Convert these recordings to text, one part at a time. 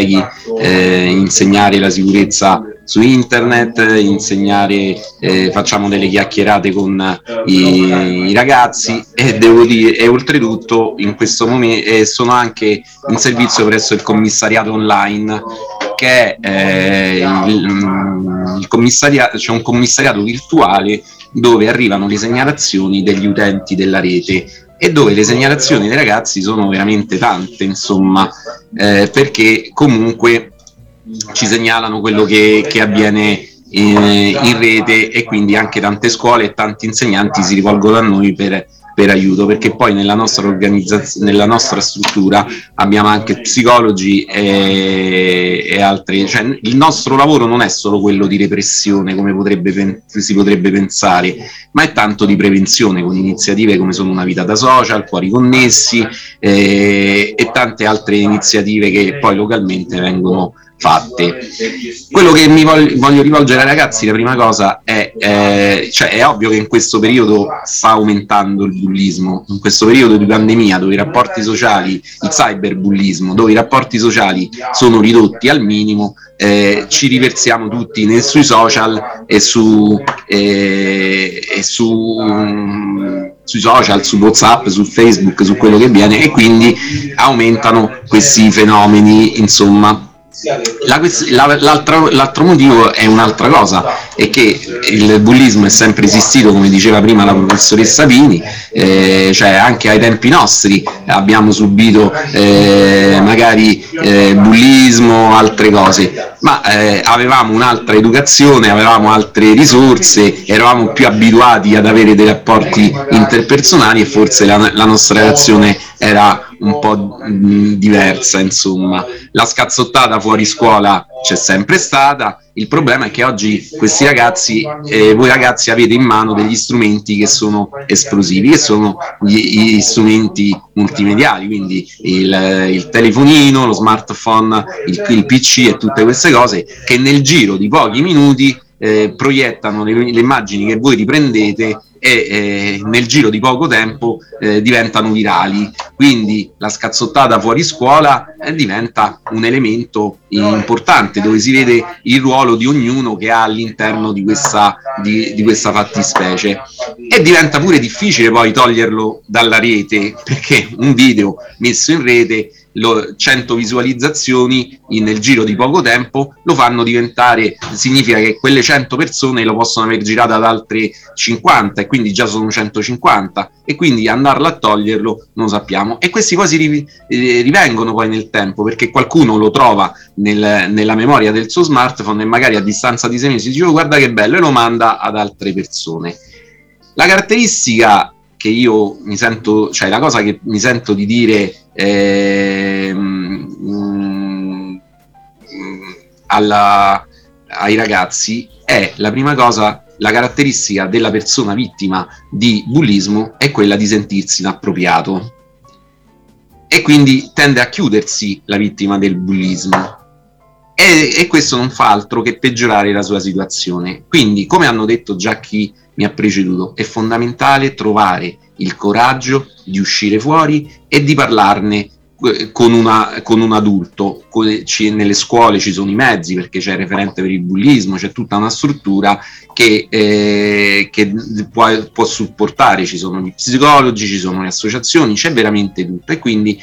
eh, insegnare la sicurezza su internet, insegnare, eh, facciamo delle chiacchierate con i, i ragazzi e devo dire, e oltretutto in questo momento eh, sono anche in servizio presso il commissariato online che è eh, il, mm, il commissariato, c'è un commissariato virtuale dove arrivano le segnalazioni degli utenti della rete e dove le segnalazioni dei ragazzi sono veramente tante, insomma, eh, perché comunque ci segnalano quello che, che avviene in, rete e quindi anche tante scuole e tanti insegnanti si rivolgono a noi per, per aiuto perché poi nella nostra organizzazione nella nostra struttura abbiamo anche psicologi e, e altri cioè il nostro lavoro non è solo quello di repressione come potrebbe, si potrebbe pensare ma è tanto di prevenzione con iniziative come sono una vita da social cuori connessi eh, e tante altre iniziative che poi localmente vengono fatte. Quello che mi voglio, voglio rivolgere ai ragazzi, la prima cosa è, eh, cioè è ovvio che in questo periodo sta aumentando il bullismo, in questo periodo di pandemia dove i rapporti sociali, il cyberbullismo, dove i rapporti sociali sono ridotti al minimo, eh, ci riversiamo tutti nei, sui social e, su, eh, e su, um, sui social, su Whatsapp, su Facebook, su quello che viene e quindi aumentano questi fenomeni, insomma la, la, l'altro, l'altro, motivo è un'altra cosa, è che il bullismo è sempre esistito, come diceva prima la professoressa Pini, eh, cioè anche ai tempi nostri abbiamo subito eh, magari eh, bullismo, altre cose, ma eh, avevamo un'altra educazione, avevamo altre risorse, eravamo più abituati ad avere dei rapporti interpersonali e forse la, la nostra relazione era un po' diversa, insomma. La scazzottata fuori scuola c'è sempre stata, il problema è che oggi questi ragazzi, eh, voi ragazzi avete in mano degli strumenti che sono esplosivi, che sono gli, gli strumenti multimediali, quindi il, il, telefonino, lo smartphone, il, il PC e tutte queste cose che nel giro di pochi minuti eh, proiettano le, le, immagini che voi riprendete e eh, nel giro di poco tempo eh, diventano virali. Quindi la scazzottata fuori scuola eh, diventa un elemento importante dove si vede il ruolo di ognuno che ha all'interno di questa, di, di questa fattispecie. E diventa pure difficile poi toglierlo dalla rete perché un video messo in rete lo, 100 visualizzazioni nel giro di poco tempo lo fanno diventare, significa che quelle 100 persone lo possono aver girato ad altre 50 e quindi già sono 150 e quindi andarlo a toglierlo non sappiamo e questi poi si ri, eh, rivengono poi nel tempo perché qualcuno lo trova nel, nella memoria del suo smartphone e magari a distanza di sei mesi dice oh, guarda che bello e lo manda ad altre persone. La caratteristica che io mi sento, cioè la cosa che mi sento di dire eh, alla, ai ragazzi è la prima cosa, la caratteristica della persona vittima di bullismo è quella di sentirsi inappropriato. E quindi tende a chiudersi la vittima del bullismo e, e, questo non fa altro che peggiorare la sua situazione. Quindi, come hanno detto già chi mi ha preceduto, è fondamentale trovare il coraggio di uscire fuori e di parlarne eh, con, una, con un adulto. Nelle scuole ci sono i mezzi perché c'è il referente per il bullismo, c'è tutta una struttura che, eh, che può, può supportare, ci sono gli psicologi, ci sono le associazioni, c'è veramente tutto. E quindi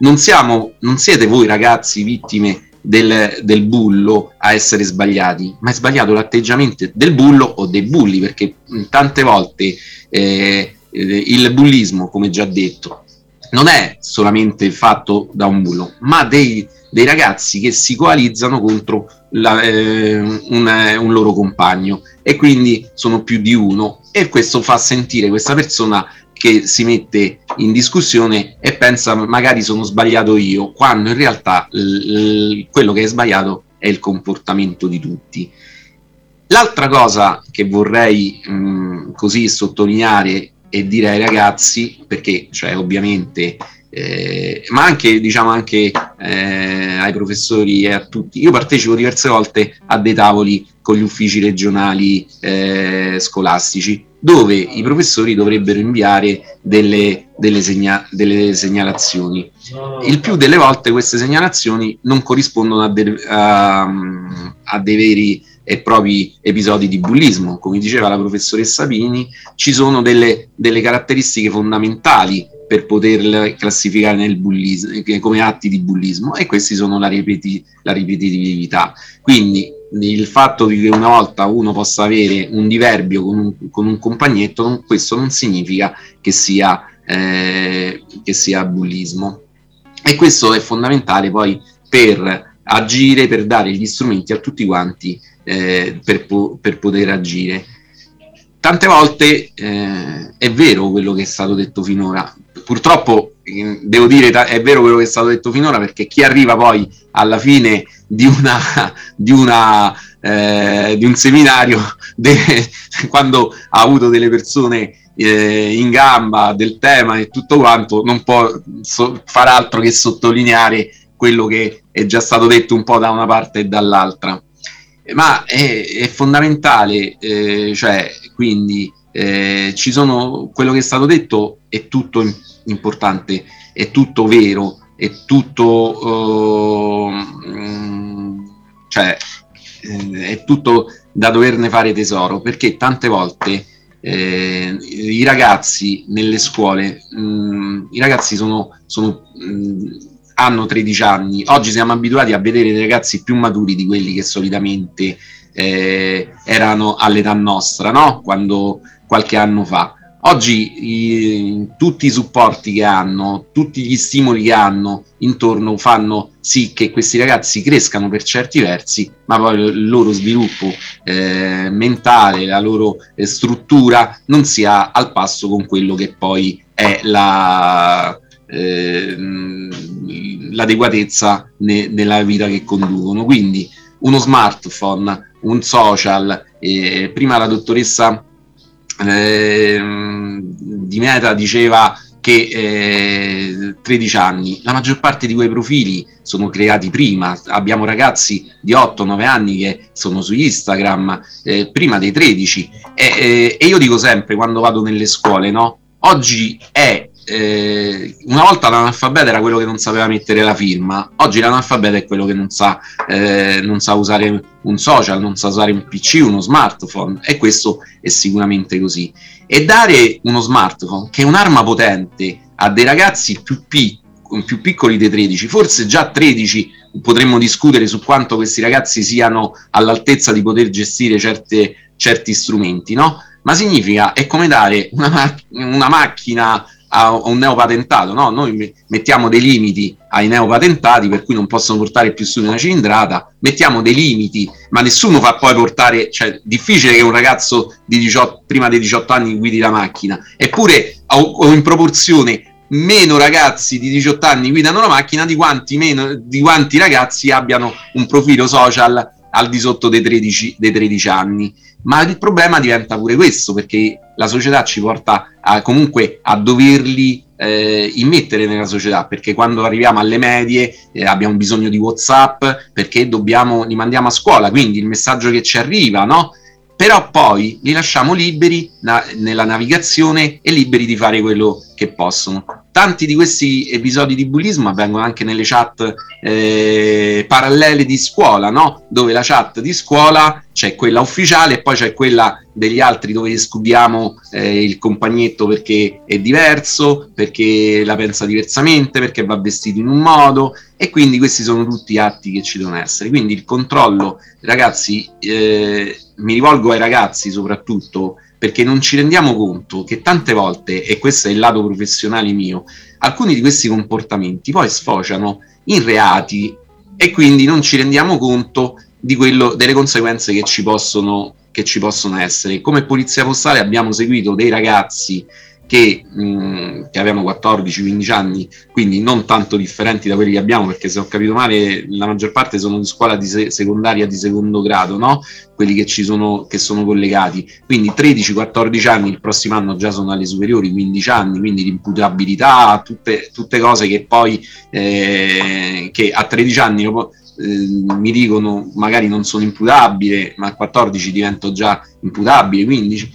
non, siamo, non siete voi ragazzi vittime del, del, bullo a essere sbagliati, ma è sbagliato l'atteggiamento del bullo o dei bulli, perché tante volte eh, il bullismo, come già detto, non è solamente fatto da un bullo, ma dei, dei ragazzi che si coalizzano contro la, eh, un, un, loro compagno e quindi sono più di uno. E questo fa sentire questa persona che si mette in discussione e pensa magari sono sbagliato io, quando in realtà l- quello che è sbagliato è il comportamento di tutti. L'altra cosa che vorrei mh, così sottolineare e dire ai ragazzi, perché cioè, ovviamente eh, ma anche, diciamo, anche eh, ai professori e a tutti. Io partecipo diverse volte a dei tavoli con gli uffici regionali eh, scolastici, dove i professori dovrebbero inviare delle, delle, segna- delle, segnalazioni. Il più delle volte queste segnalazioni non corrispondono a, de- a, a dei veri e propri episodi di bullismo. Come diceva la professoressa Pini, ci sono delle, delle caratteristiche fondamentali per poterle classificare nel bullismo, come atti di bullismo e questi sono la, ripeti, la ripetitività. Quindi il fatto che una volta uno possa avere un diverbio con un, con un compagnetto, non, questo non significa che sia, eh, che sia bullismo. E questo è fondamentale poi per agire, per dare gli strumenti a tutti quanti eh, per, po- per poter agire tante volte eh, è vero quello che è stato detto finora. Purtroppo eh, devo dire è vero quello che è stato detto finora perché chi arriva poi alla fine di, una, di, una, eh, di un seminario deve, quando ha avuto delle persone eh, in gamba del tema e tutto quanto non può so, far altro che sottolineare quello che è già stato detto un po' da una parte e dall'altra. Ma è, è fondamentale, eh, cioè, quindi eh, ci sono, quello che è stato detto è tutto importante, è tutto vero, è tutto, uh, cioè, eh, è tutto da doverne fare tesoro, perché tante volte eh, i ragazzi nelle scuole, mh, mm, i ragazzi sono, sono mh, mm, hanno 13 anni, oggi siamo abituati a vedere dei ragazzi più maturi di quelli che solitamente eh, erano all'età nostra, no? quando qualche anno fa. Oggi i, tutti i supporti che hanno, tutti gli stimoli che hanno intorno fanno sì che questi ragazzi crescano per certi versi, ma poi il loro sviluppo eh, mentale, la loro eh, struttura non sia al passo con quello che poi è la, eh, l'adeguatezza ne, nella vita che conducono. Quindi uno smartphone, un social, eh, prima la dottoressa eh, di Meta diceva che eh, 13 anni, la maggior parte di quei profili sono creati prima, abbiamo ragazzi di 8-9 anni che sono su Instagram eh, prima dei 13 e, eh, e, io dico sempre quando vado nelle scuole, no? oggi è eh, una volta l'analfabeta era quello che non sapeva mettere la firma, oggi l'analfabeta è quello che non sa, eh, non sa usare un social, non sa usare un PC, uno smartphone e questo è sicuramente così. E dare uno smartphone, che è un'arma potente, a dei ragazzi più, pic- più piccoli dei 13, forse già 13 potremmo discutere su quanto questi ragazzi siano all'altezza di poter gestire certe, certi strumenti, no? Ma significa, è come dare una, ma- una macchina a un neopatentato, no? Noi mettiamo dei limiti ai neopatentati per cui non possono portare più su una cilindrata, mettiamo dei limiti, ma nessuno fa poi portare, cioè difficile che un ragazzo di 18, prima dei 18 anni guidi la macchina, eppure o in proporzione meno ragazzi di 18 anni guidano la macchina di quanti, meno, di quanti ragazzi abbiano un profilo social al di sotto dei 13, dei 13 anni. Ma il problema diventa pure questo, perché la società ci porta a, comunque a doverli eh, immettere nella società, perché quando arriviamo alle medie eh, abbiamo bisogno di WhatsApp, perché dobbiamo, li mandiamo a scuola, quindi il messaggio che ci arriva, no? Però poi li lasciamo liberi na- nella navigazione e liberi di fare quello che possono tanti di questi episodi di bullismo avvengono anche nelle chat eh, parallele di scuola, no? dove la chat di scuola c'è quella ufficiale e poi c'è quella degli altri dove scudiamo eh, il compagnetto perché è diverso, perché la pensa diversamente, perché va vestito in un modo e quindi questi sono tutti atti che ci devono essere. Quindi il controllo, ragazzi, eh, mi rivolgo ai ragazzi soprattutto, perché non ci rendiamo conto che tante volte, e questo è il lato professionale mio, alcuni di questi comportamenti poi sfociano in reati e quindi non ci rendiamo conto quello, delle conseguenze che ci, possono, che ci possono essere. Come polizia postale abbiamo seguito dei ragazzi che mh, che avevano 14-15 anni, quindi non tanto differenti da quelli che abbiamo, perché se ho capito male la maggior parte sono di scuola di se- secondaria di secondo grado, no? quelli che, ci sono, che sono collegati. Quindi 13-14 anni, il prossimo anno già sono alle superiori, 15 anni, quindi l'imputabilità, tutte, tutte cose che poi eh, che a 13 anni lo, eh, mi dicono magari non sono imputabile, ma a 14 divento già imputabile, 15.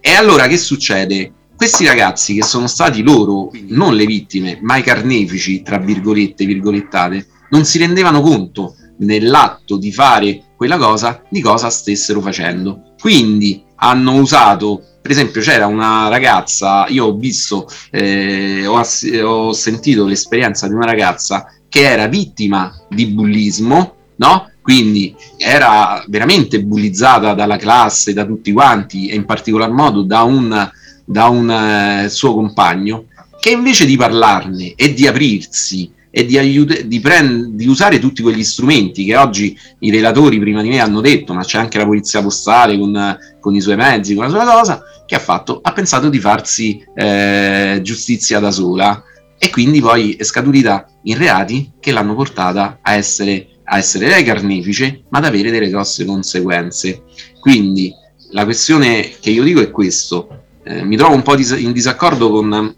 E allora che succede? Questi ragazzi che sono stati loro, non le vittime, ma i carnefici, tra virgolette, virgolettate, non si rendevano conto nell'atto di fare quella cosa di cosa stessero facendo. Quindi hanno usato, per esempio, c'era una ragazza, io ho visto, eh, ho, ass- ho sentito l'esperienza di una ragazza che era vittima di bullismo, no? Quindi era veramente bullizzata dalla classe, da tutti quanti e in particolar modo da un da un eh, suo compagno, che invece di parlarne e di aprirsi e di, aiut- di, prend- di, usare tutti quegli strumenti che oggi i relatori prima di me hanno detto, ma c'è anche la polizia postale con, con i suoi mezzi, con la sua cosa, che ha fatto? Ha pensato di farsi eh, giustizia da sola e quindi poi è scaturita in reati che l'hanno portata a essere, a essere lei carnefice, ma ad avere delle grosse conseguenze. Quindi la questione che io dico è questo, eh, mi trovo un po' dis- in disaccordo con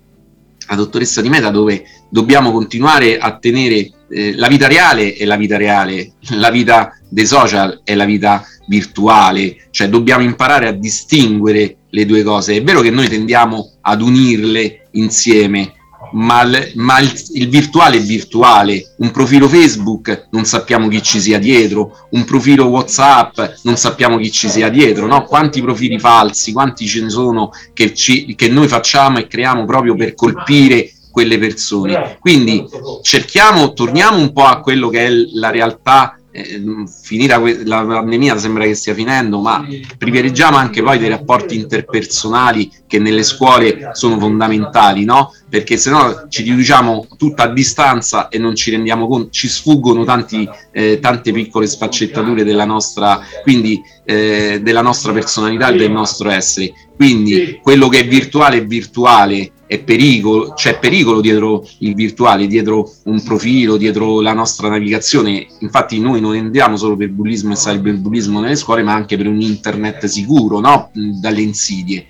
la dottoressa Di Meta dove dobbiamo continuare a tenere eh, la vita reale e la vita reale, la vita dei social e la vita virtuale, cioè dobbiamo imparare a distinguere le due cose. È vero che noi tendiamo ad unirle insieme, ma, il, ma il, il, virtuale è virtuale. Un profilo Facebook non sappiamo chi ci sia dietro, un profilo WhatsApp non sappiamo chi ci sia dietro, no? Quanti profili falsi, quanti ce ne sono che, ci, che noi facciamo e creiamo proprio per colpire quelle persone. Quindi cerchiamo, torniamo un po' a quello che è la realtà eh, finita la pandemia sembra che stia finendo, ma privilegiamo anche poi dei rapporti interpersonali che nelle scuole sono fondamentali, no? Perché se no ci riduciamo tutta a distanza e non ci rendiamo conto, ci sfuggono tanti, eh, tante piccole sfaccettature della nostra, quindi, eh, della nostra personalità e del nostro essere. Quindi quello che è virtuale è virtuale pericolo, c'è pericolo dietro il virtuale, dietro un profilo, dietro la nostra navigazione. Infatti noi non andiamo solo per bullismo e cyberbullismo nelle scuole, ma anche per un internet sicuro, no? dalle insidie.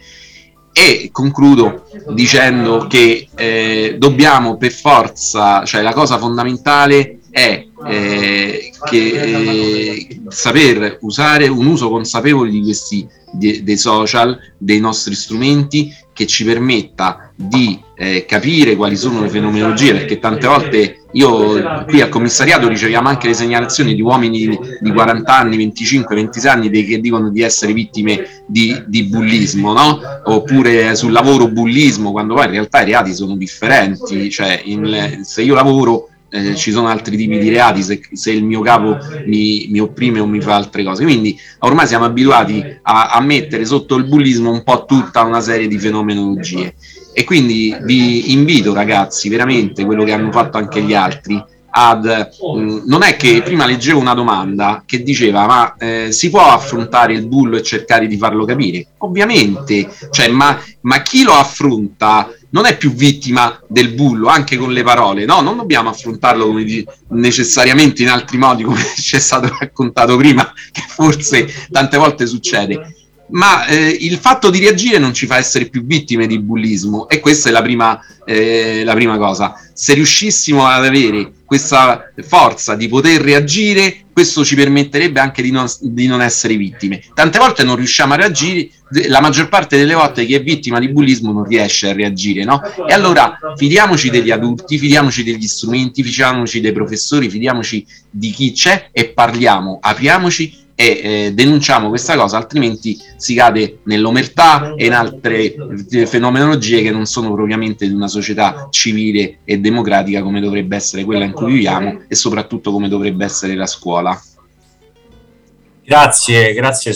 E concludo dicendo che eh, dobbiamo per forza, cioè la cosa fondamentale è eh, che, eh, saper usare un uso consapevole di questi de, dei social, dei nostri strumenti che ci permetta di eh, capire quali sono le fenomenologie, perché tante volte io qui al commissariato riceviamo anche le segnalazioni di uomini di 40 anni, 25, 26 anni dei, che dicono di essere vittime di, di bullismo, no? oppure sul lavoro bullismo, quando poi in realtà i reati sono differenti, cioè in, se io lavoro eh, ci sono altri tipi di reati se, se il mio capo mi, mi, opprime o mi fa altre cose. Quindi ormai siamo abituati a, a, mettere sotto il bullismo un po' tutta una serie di fenomenologie. E quindi vi invito ragazzi, veramente quello che hanno fatto anche gli altri, ad, mh, mm, non è che prima leggevo una domanda che diceva ma eh, si può affrontare il bullo e cercare di farlo capire? Ovviamente, cioè, ma, ma chi lo affronta non è più vittima del bullo, anche con le parole, no? Non dobbiamo affrontarlo come di, necessariamente in altri modi, come ci è stato raccontato prima, che forse tante volte succede. Ma eh, il fatto di reagire non ci fa essere più vittime di bullismo e questa è la prima, eh, la prima cosa. Se riuscissimo ad avere questa forza di poter reagire, questo ci permetterebbe anche di non, di non, essere vittime. Tante volte non riusciamo a reagire, la maggior parte delle volte chi è vittima di bullismo non riesce a reagire, no? E allora fidiamoci degli adulti, fidiamoci degli strumenti, fidiamoci dei professori, fidiamoci di chi c'è e parliamo, apriamoci e eh, denunciamo questa cosa, altrimenti si cade nell'omertà e in altre fenomenologie che non sono propriamente di una società civile e democratica come dovrebbe essere quella in cui viviamo e soprattutto come dovrebbe essere la scuola. Grazie, grazie.